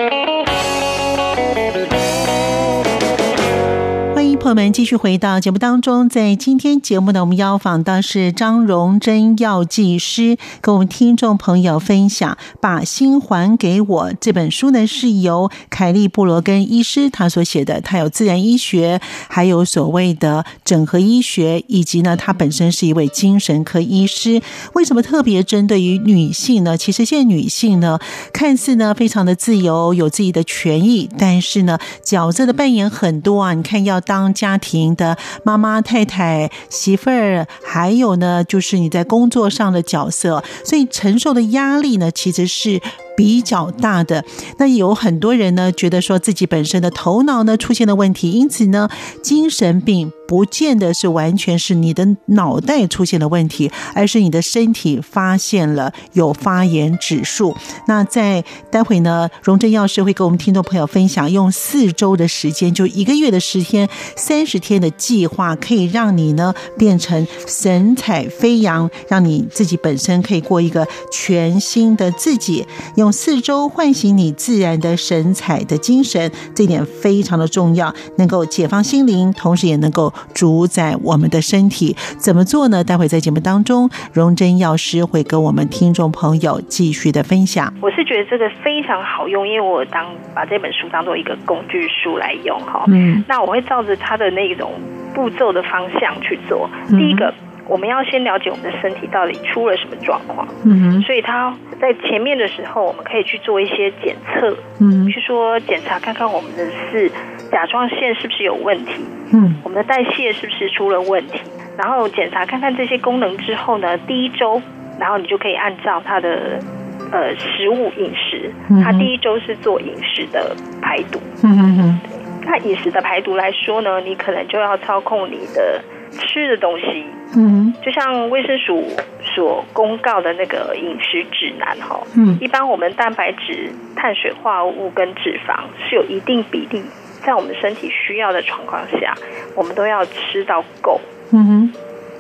朋友们继续回到节目当中，在今天节目呢，我们邀访到是张荣珍药剂师，跟我们听众朋友分享《把心还给我》这本书呢，是由凯利布罗根医师他所写的，他有自然医学，还有所谓的整合医学，以及呢，他本身是一位精神科医师。为什么特别针对于女性呢？其实现在女性呢，看似呢非常的自由，有自己的权益，但是呢，角色的扮演很多啊。你看要当家庭的妈妈、太太、媳妇儿，还有呢，就是你在工作上的角色，所以承受的压力呢，其实是比较大的。那有很多人呢，觉得说自己本身的头脑呢出现了问题，因此呢，精神病不见得是完全是你的脑袋出现了问题，而是你的身体发现了有发炎指数。那在待会呢，荣正药师会跟我们听众朋友分享，用四周的时间，就一个月的时间，三十天的计划，可以让你呢变成神采飞扬，让你自己本身可以过一个全新的自己。用四周唤醒你自然的神采的精神，这点非常的重要，能够解放心灵，同时也能够主宰我们的身体。怎么做呢？待会在节目当中，荣珍药师会跟我们听众朋友继续的分享。我是觉得这个非常好用，因为我当把这本书当做一个工具书来用哈。嗯，那我会照着它的那种步骤的方向去做。第一个。我们要先了解我们的身体到底出了什么状况，嗯哼，所以他在前面的时候，我们可以去做一些检测，嗯，去说检查看看我们的是甲状腺是不是有问题，嗯，我们的代谢是不是出了问题，然后检查看看这些功能之后呢，第一周，然后你就可以按照他的呃食物饮食，他第一周是做饮食的排毒，嗯嗯嗯，那饮食的排毒来说呢，你可能就要操控你的。吃的东西，嗯，就像卫生署所公告的那个饮食指南哈，嗯，一般我们蛋白质、碳水化合物跟脂肪是有一定比例，在我们身体需要的状况下，我们都要吃到够，嗯哼，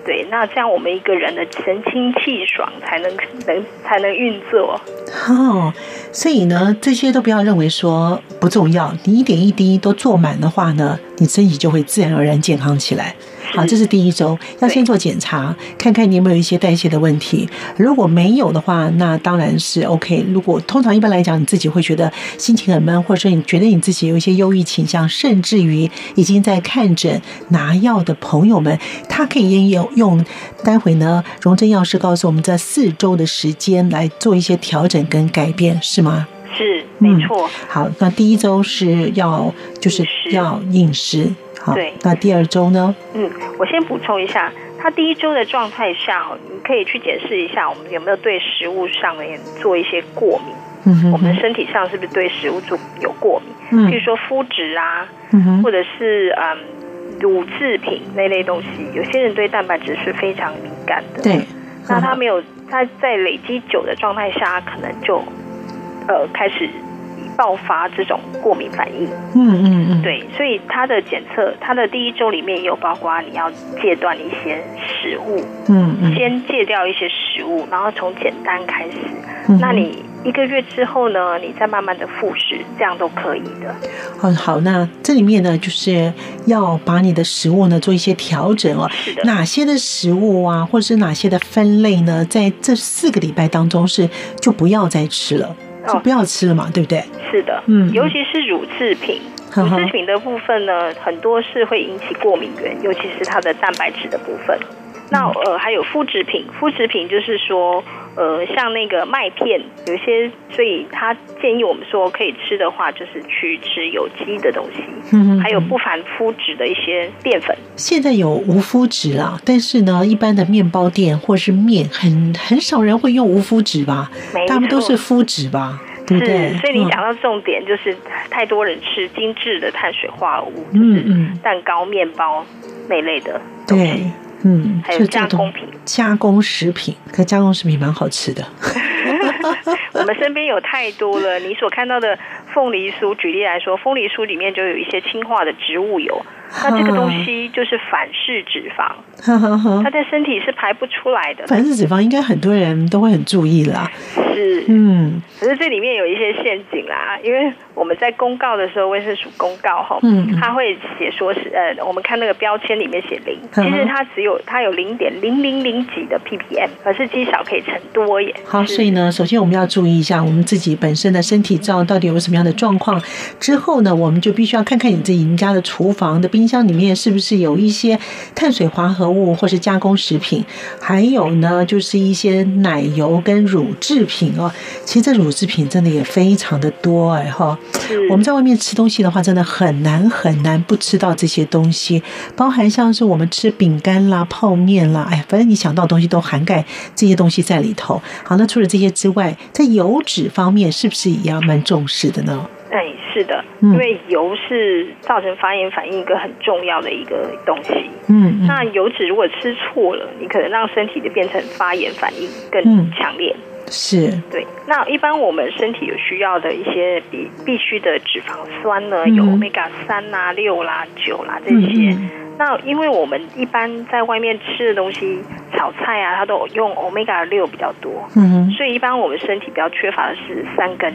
对，那这样我们一个人的神清气爽才能能才能运作。哦，所以呢，这些都不要认为说不重要，你一点一滴都做满的话呢，你身体就会自然而然健康起来。好，这是第一周，要先做检查，看看你有没有一些代谢的问题。如果没有的话，那当然是 OK。如果通常一般来讲，你自己会觉得心情很闷，或者说你觉得你自己有一些忧郁倾向，甚至于已经在看诊拿药的朋友们，他可以用用。待会呢，荣珍药师告诉我们，这四周的时间来做一些调整跟改变，是吗？是，没错。嗯，好，那第一周是要就是要饮食。对，那第二周呢？嗯，我先补充一下，他第一周的状态下，你可以去检视一下，我们有没有对食物上面做一些过敏。嗯哼哼，我们身体上是不是对食物做有过敏？嗯，比如说麸质啊，嗯哼，或者是嗯乳制品那类东西，有些人对蛋白质是非常敏感的。对，那他没有，他在累积久的状态下，可能就呃开始。爆发这种过敏反应，嗯嗯嗯，对，所以它的检测，它的第一周里面也有包括你要戒断一些食物，嗯嗯，先戒掉一些食物，然后从简单开始，嗯、那你一个月之后呢，你再慢慢的复食，这样都可以的。嗯，好，那这里面呢，就是要把你的食物呢做一些调整哦。是的。哪些的食物啊，或者是哪些的分类呢，在这四个礼拜当中是就不要再吃了。就不要吃了嘛，对不对？是的，嗯，尤其是乳制品，乳制品的部分呢，很多是会引起过敏源，尤其是它的蛋白质的部分。那呃，还有麸质品，麸质品就是说，呃，像那个麦片，有一些，所以他建议我们说可以吃的话，就是去吃有机的东西，嗯，还有不含麸质的一些淀粉。现在有无麸质啦，但是呢，一般的面包店或是面，很很少人会用无麸质吧？没，他们都是麸质吧？对对是，所以你讲到重点，就是太多人吃精致的碳水化合物，嗯嗯，蛋糕、面包那类的东西。对。嗯，还有加工品、加工食品，可加工食品蛮好吃的。我们身边有太多了，你所看到的凤梨酥，举例来说，凤梨酥里面就有一些氢化的植物油。那这个东西就是反式脂肪，它在身体是排不出来的。反式脂肪应该很多人都会很注意啦。是，嗯，可是这里面有一些陷阱啦，因为我们在公告的时候，卫生署公告哈，嗯，它会写说是呃，我们看那个标签里面写零，其实它只有它有零点零零零几的 ppm，可是积少可以成多耶。好，所以呢，首先我们要注意一下我们自己本身的身体状到底有什么样的状况，之后呢，我们就必须要看看你这赢家的厨房的。冰箱里面是不是有一些碳水化合物或是加工食品？还有呢，就是一些奶油跟乳制品。品哦，其实这乳制品真的也非常的多哎哈。我们在外面吃东西的话，真的很难很难不吃到这些东西，包含像是我们吃饼干啦、泡面啦，哎，反正你想到的东西都涵盖这些东西在里头。好，那除了这些之外，在油脂方面是不是也要蛮重视的呢？哎，是的，因为油是造成发炎反应一个很重要的一个东西。嗯，那油脂如果吃错了，你可能让身体的变成发炎反应更强烈。嗯、是，对。那一般我们身体有需要的一些必必须的脂肪酸呢，有 omega 三啦、六啦、九啦这些。嗯、那因为我们一般在外面吃的东西，炒菜啊，它都用 omega 六比较多。嗯，所以一般我们身体比较缺乏的是三跟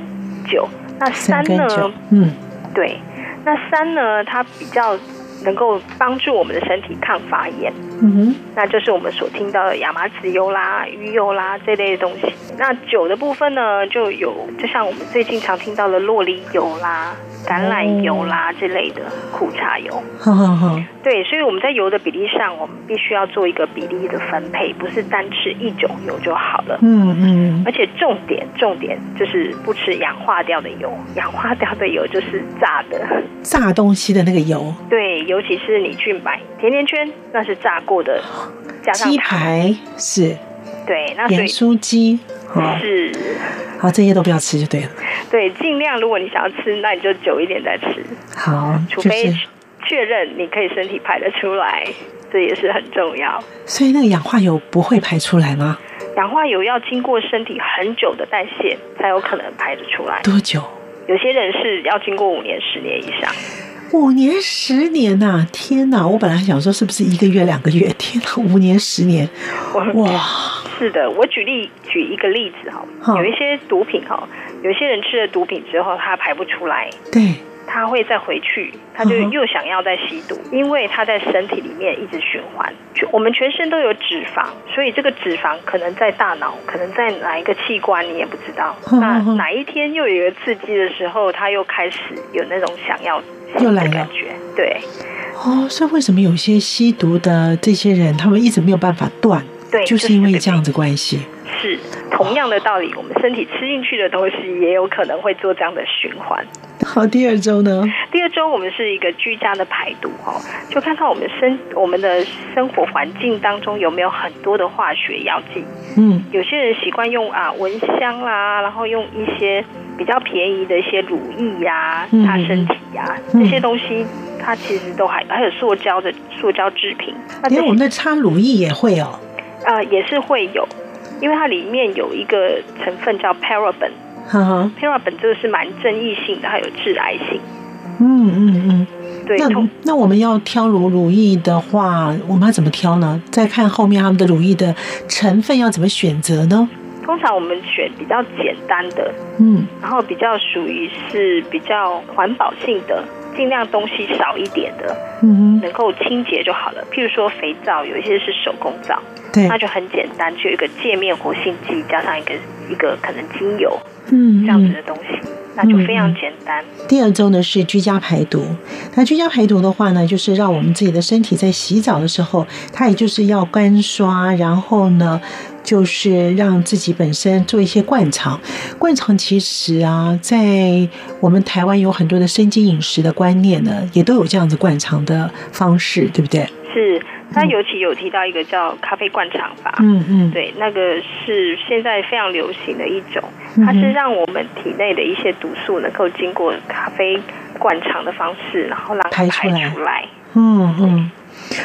九。那三呢？嗯，对，那三呢？它比较能够帮助我们的身体抗发炎。嗯哼，那就是我们所听到的亚麻籽油啦、鱼油啦这类的东西。那酒的部分呢，就有就像我们最近常听到的洛梨油啦。橄榄油啦，之类的苦茶油，好好好。对，所以我们在油的比例上，我们必须要做一个比例的分配，不是单吃一种油就好了。嗯嗯。而且重点重点就是不吃氧化掉的油，氧化掉的油就是炸的，炸东西的那个油。对，尤其是你去买甜甜圈，那是炸过的，加上鸡排是。对，那盐酥鸡是。好，这些都不要吃就对了。对，尽量如果你想要吃，那你就久一点再吃。好，除非确认你可以身体排得出来，这也是很重要。所以那个氧化油不会排出来吗？氧化油要经过身体很久的代谢，才有可能排得出来。多久？有些人是要经过五年、十年以上。五年、十年呐、啊！天哪！我本来想说是不是一个月、两个月？天哪！五年、十年，哇！是的，我举例举一个例子哈，有一些毒品哈，有些人吃了毒品之后，他排不出来，对，他会再回去，他就又想要再吸毒，因为他在身体里面一直循环。我们全身都有脂肪，所以这个脂肪可能在大脑，可能在哪一个器官你也不知道。那哪一天又有一个刺激的时候，他又开始有那种想要吸的感觉，对。哦，所以为什么有些吸毒的这些人，他们一直没有办法断？对，就是因为这样子关系。是同样的道理，我们身体吃进去的东西也有可能会做这样的循环。好，第二周呢？第二周我们是一个居家的排毒哈，就看看我们生我们的生活环境当中有没有很多的化学药剂。嗯，有些人习惯用啊蚊香啦，然后用一些比较便宜的一些乳液呀、擦身体呀、啊嗯、这些东西，它其实都还还有塑胶的塑胶制品。连我们的擦乳液也会哦。啊、呃，也是会有，因为它里面有一个成分叫 paraben，哈哈，paraben 这个是蛮争议性的，还有致癌性。嗯嗯嗯，对。那那我们要挑乳乳液的话，我们要怎么挑呢？再看后面他们的乳液的成分要怎么选择呢？通常我们选比较简单的，嗯，然后比较属于是比较环保性的。尽量东西少一点的，嗯，能够清洁就好了。譬如说肥皂，有一些是手工皂，对，那就很简单，就有一个界面活性剂，加上一个一个可能精油，嗯，这样子的东西，那就非常简单。第二周呢是居家排毒，那居家排毒的话呢，就是让我们自己的身体在洗澡的时候，它也就是要干刷，然后呢。就是让自己本身做一些灌肠，灌肠其实啊，在我们台湾有很多的生机饮食的观念呢，也都有这样子灌肠的方式，对不对？是，他尤其有提到一个叫咖啡灌肠法，嗯嗯，对，那个是现在非常流行的一种，它是让我们体内的一些毒素能够经过咖啡灌肠的方式，然后让它排出来，嗯嗯。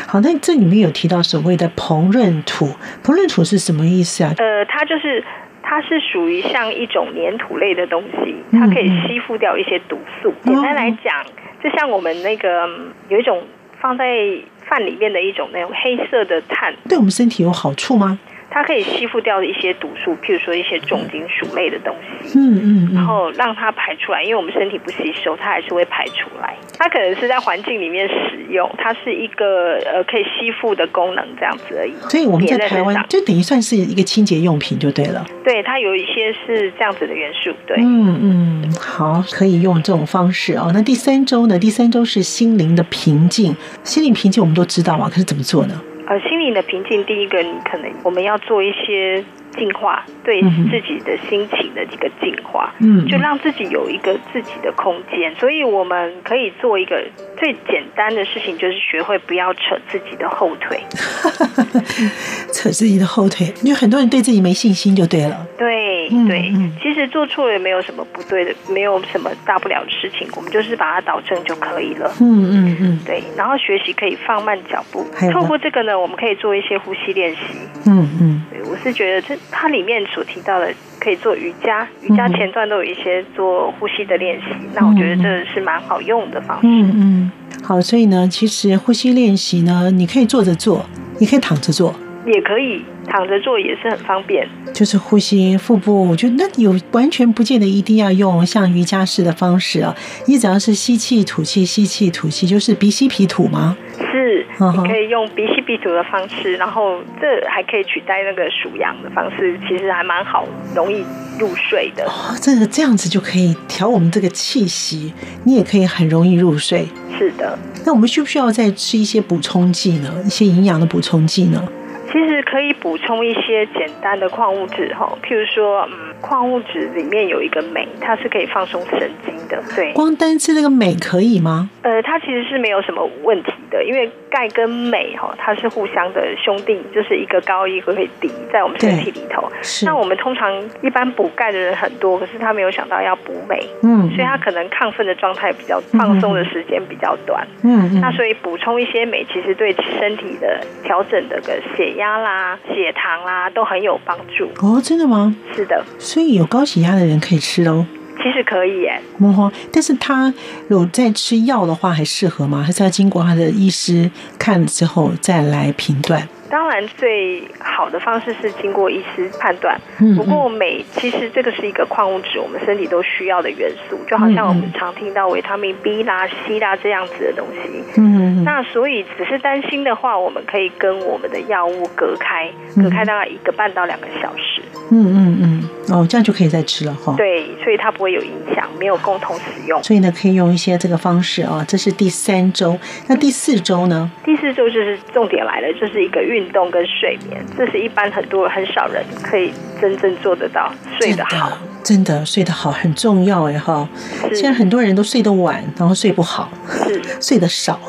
好，那这里面有提到所谓的膨润土，膨润土是什么意思啊？呃，它就是它是属于像一种粘土类的东西，它可以吸附掉一些毒素。嗯、简单来讲，就像我们那个有一种放在饭里面的一种那种黑色的碳，对我们身体有好处吗？它可以吸附掉一些毒素，譬如说一些重金属类的东西，嗯嗯，然后让它排出来，因为我们身体不吸收，它还是会排出来。它可能是在环境里面使用，它是一个呃可以吸附的功能这样子而已。所以我们在台湾就等于算是一个清洁用品就对了。对，它有一些是这样子的元素。对，嗯嗯，好，可以用这种方式哦。那第三周呢？第三周是心灵的平静。心灵平静我们都知道啊，可是怎么做呢？呃，心灵的平静，第一个，你可能我们要做一些净化，对嗯自己的心情的一个净化，嗯就让自己有一个自己的空间。所以我们可以做一个最简单的事情，就是学会不要扯自己的后腿。扯自己的后腿，因为很多人对自己没信心，就对了。对嗯对嗯，其实做错了也没有什么不对的，没有什么大不了的事情，我们就是把它导正就可以了。嗯嗯嗯对，然后学习可以放慢脚步透过这个呢，我们可以做一些呼吸练习。嗯嗯，对，我是觉得这它里面所提到的，可以做瑜伽，瑜伽前段都有一些做呼吸的练习，那我觉得这是蛮好用的方式。嗯嗯，好，所以呢，其实呼吸练习呢，你可以坐着做，你可以躺着做，也可以躺着做，也是很方便。就是呼吸腹部。我觉得那有完全不见得一定要用像瑜伽式的方式啊，你只要是吸气吐气，吸气吐气，就是鼻吸鼻吐吗？你可以用鼻吸鼻吐的方式，然后这还可以取代那个数羊的方式，其实还蛮好，容易入睡的。哦，这个这样子就可以调我们这个气息，你也可以很容易入睡。是的，那我们需不需要再吃一些补充剂呢？一些营养的补充剂呢？其实可以补充一些简单的矿物质哈，譬如说，嗯，矿物质里面有一个镁，它是可以放松神经的。对，光单吃那个镁可以吗？呃，它其实是没有什么问题的，因为钙跟镁哈，它是互相的兄弟，就是一个高一个会低，在我们身体里头。是那我们通常一般补钙的人很多，可是他没有想到要补镁，嗯所以他可能亢奋的状态比较放松的时间比较短。嗯嗯那所以补充一些镁，其实对身体的调整的个血压啦、血糖啦都很有帮助。哦，真的吗？是的，所以有高血压的人可以吃哦。其实可以耶。哦，但是他有在吃药的话，还适合吗？还是要经过他的医师看了之后再来评断？当然，最好的方式是经过医师判断。嗯不过镁其实这个是一个矿物质，我们身体都需要的元素，就好像我们常听到维他命 B 啦、C 啦这样子的东西。嗯那所以只是担心的话，我们可以跟我们的药物隔开，隔开大概一个半到两个小时。嗯嗯嗯，哦，这样就可以再吃了哈。对，所以它不会有影响，没有共同使用。所以呢，可以用一些这个方式啊、这是第三周，那第四周呢？第四周就是重点来了，就是一个运动跟睡眠，这是一般很多很少人可以真正做得到，睡得好。真的睡得好很重要哎哈。是现在很多人都睡得晚，然后睡不好，是 睡得少。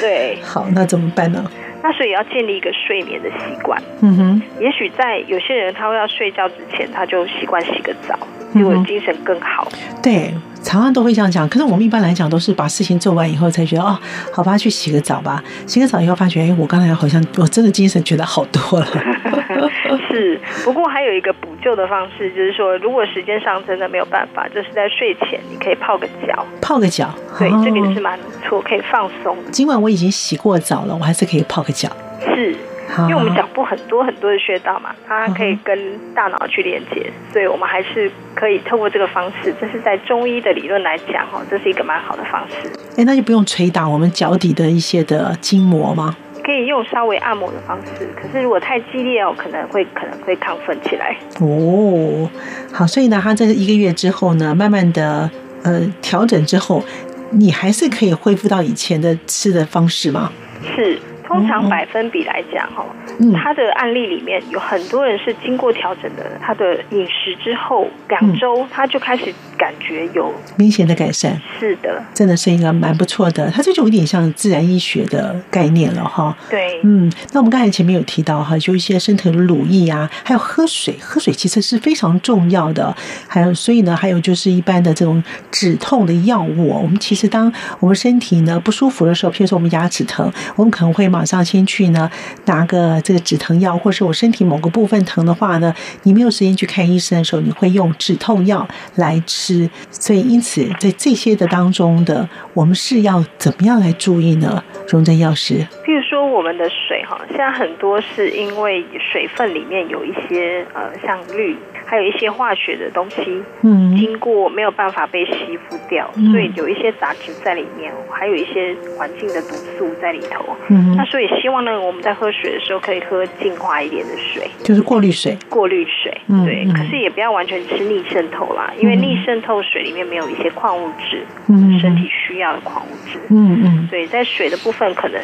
对，好，那怎么办呢？那所以要建立一个睡眠的习惯。嗯哼，也许在有些人他会要睡觉之前，他就习惯洗个澡，嗯结果精神更好。对，常常都会这样讲。可是我们一般来讲都是把事情做完以后才觉得哦，好吧，去洗个澡吧。洗个澡以后发觉，哎，我刚才好像我真的精神觉得好多了。是，不过还有一个补救的方式，就是说，如果时间上真的没有办法，就是在睡前你可以泡个脚。泡个脚，对，哦这个也是蛮不错，可以放松。今晚我已经洗过澡了，我还是可以泡个脚。是，好因为我们脚部很多很多的穴道嘛，它可以跟大脑去连接，所以我们还是可以透过这个方式。这是在中医的理论来讲，哈，这是一个蛮好的方式。哎，那就不用捶打我们脚底的一些的筋膜吗？可以用稍微按摩的方式，可是如果太激烈哦，可能会可能会亢奋起来。哦，好，所以呢，他这一个月之后呢，慢慢的呃调整之后，你还是可以恢复到以前的吃的方式吗？是，通常百分比来讲，哈、嗯，他的案例里面有很多人是经过调整的，他的饮食之后两周他就开始感觉有明显的改善。是的，真的是一个蛮不错的，他这就有点像自然医学的概念了哈。对，嗯，那我们刚才前面有提到哈，就一些身体的乳液啊，还有喝水，喝水其实是非常重要的。还有，所以呢，还有就是一般的这种止痛的药物，我们其实当我们身体呢不舒服的时候，譬如说我们牙齿疼，我们可能会马上先去呢拿个这个止疼药，或是我身体某个部分疼的话呢，你没有时间去看医生的时候，你会用止痛药来吃。所以因此在这些的当中的，我们是要怎么样来注意呢？荣珍药师，譬如说我们的水哈，现在很多是因为水分里面有一些呃像氯，还有一些化学的东西，嗯经过没有办法被吸附掉，嗯所以有一些杂质在里面，还有一些环境的毒素在里头。嗯那所以希望呢，我们在喝水的时候可以喝净化一点的水，就是过滤水。过滤水。嗯对，嗯可是也不要完全吃逆渗透啦，因为逆渗透水里面没有一些矿物质，嗯身体需要的矿物质。嗯嗯所以在水的部分可能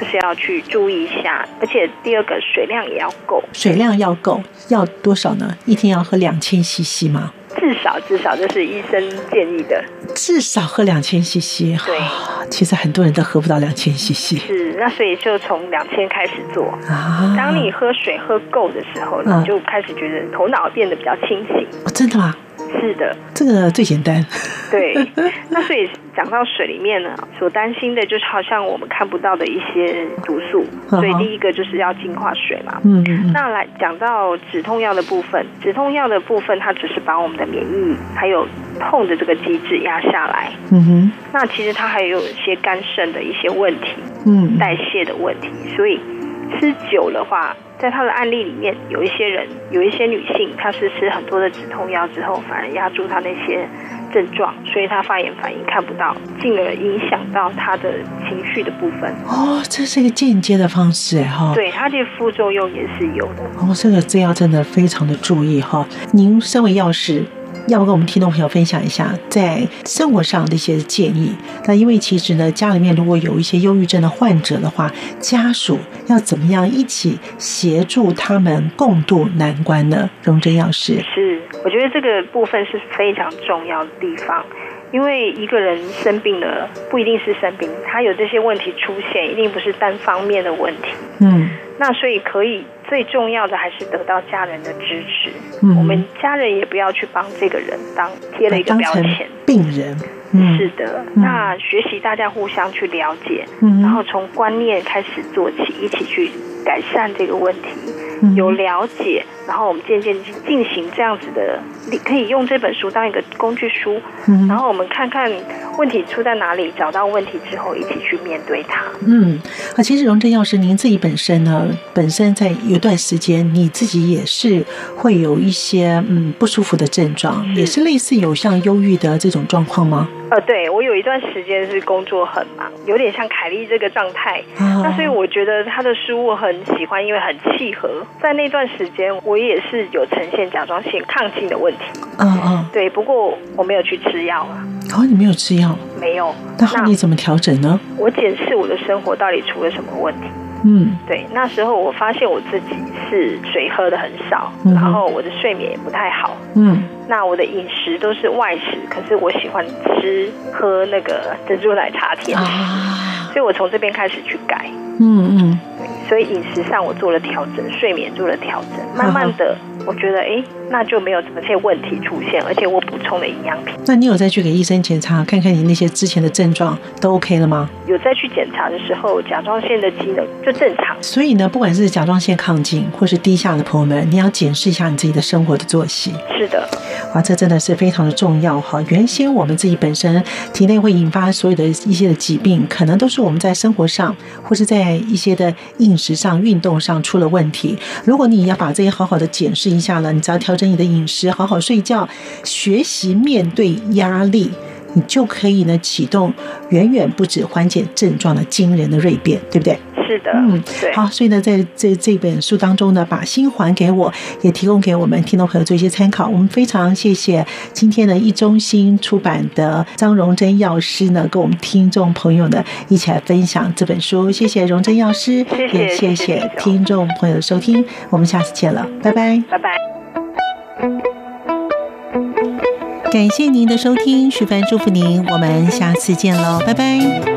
就是要去注意一下，而且第二个水量也要够，水量要够，要多少呢？一天要喝两千 CC 吗？至少至少这是医生建议的。至少喝两千 CC。对啊，其实很多人都喝不到两千 CC 是，那所以就从两千开始做。啊。当你喝水喝够的时候，嗯你就开始觉得头脑变得比较清醒。哦真的吗？是的，这个最简单。对。那所以讲到水里面呢，所担心的就是好像我们看不到的一些毒素，嗯所以第一个就是要净化水嘛。嗯那来讲到止痛药的部分，止痛药的部分它只是把我们的免疫还有痛的这个机制压下来。嗯哼，那其实它还有一些肝肾的一些问题，嗯代谢的问题，所以吃久的话，在他的案例里面，有一些人，有一些女性，她是吃很多的止痛药之后，反而压住她那些症状，所以她发炎反应看不到，进而影响到她的情绪的部分。哦，这是一个间接的方式哎哈。对，它的副作用也是有的。哦，这个这要真的非常的注意哈。您身为药师，要不跟我们听众朋友分享一下在生活上的一些建议？那因为其实呢，家里面如果有一些忧郁症的患者的话，家属要怎么样一起协助他们共度难关呢？荣珍药师，是，我觉得这个部分是非常重要的地方。因为一个人生病了，不一定是生病，他有这些问题出现，一定不是单方面的问题。嗯那所以可以最重要的还是得到家人的支持。嗯我们家人也不要去帮这个人当贴了一个标签。病人，嗯是的，嗯那学习大家互相去了解，嗯然后从观念开始做起，一起去改善这个问题。嗯有了解，然后我们渐渐去进行这样子的，你可以用这本书当一个工具书，嗯然后我们看看问题出在哪里，找到问题之后，一起去面对它。嗯，啊，其实荣正药师，您自己本身呢，本身在有段时间，你自己也是会有一些嗯不舒服的症状，也是类似有像忧郁的这种状况吗？呃，对我有一段时间是工作很忙，有点像凯莉这个状态。啊那所以我觉得他的书我很喜欢，因为很契合。在那段时间，我也是有呈现甲状腺亢进的问题。嗯嗯，对，不过我没有去吃药啊，哦，你没有吃药，没有。那后你怎么调整呢？我检视我的生活到底出了什么问题。嗯。对，那时候我发现我自己是水喝的很少，嗯然后我的睡眠也不太好。嗯。那我的饮食都是外食，可是我喜欢吃喝那个珍珠奶茶甜。所以我从这边开始去改。嗯嗯。所以饮食上我做了调整，睡眠做了调整，慢慢的我觉得哎，那就没有这么些问题出现，而且我补充了营养品。那你有再去给医生检查，看看你那些之前的症状都 OK 了吗？有再去检查的时候，甲状腺的机能就正常。所以呢，不管是甲状腺亢进或是低下的朋友们，你要检视一下你自己的生活的作息。是的，哇，这真的是非常的重要哈！原先我们自己本身体内会引发所有的一些的疾病，可能都是我们在生活上或是在一些的饮食上、运动上出了问题。如果你要把这些好好的检视一下了，你只要调整你的饮食，好好睡觉，学习面对压力，你就可以呢启动远远不止缓解症状的惊人的锐变，对不对？是的，嗯，对。好，所以呢，在这这本书当中呢，把心还给我，也提供给我们听众朋友做一些参考。我们非常谢谢今天的一中心出版的张荣珍药师呢，跟我们听众朋友呢一起来分享这本书。谢谢荣珍药师，谢谢也谢谢谢谢听众朋友的收听。我们下次见了，拜拜，拜拜。感谢您的收听，徐凡祝福您，我们下次见喽，拜拜。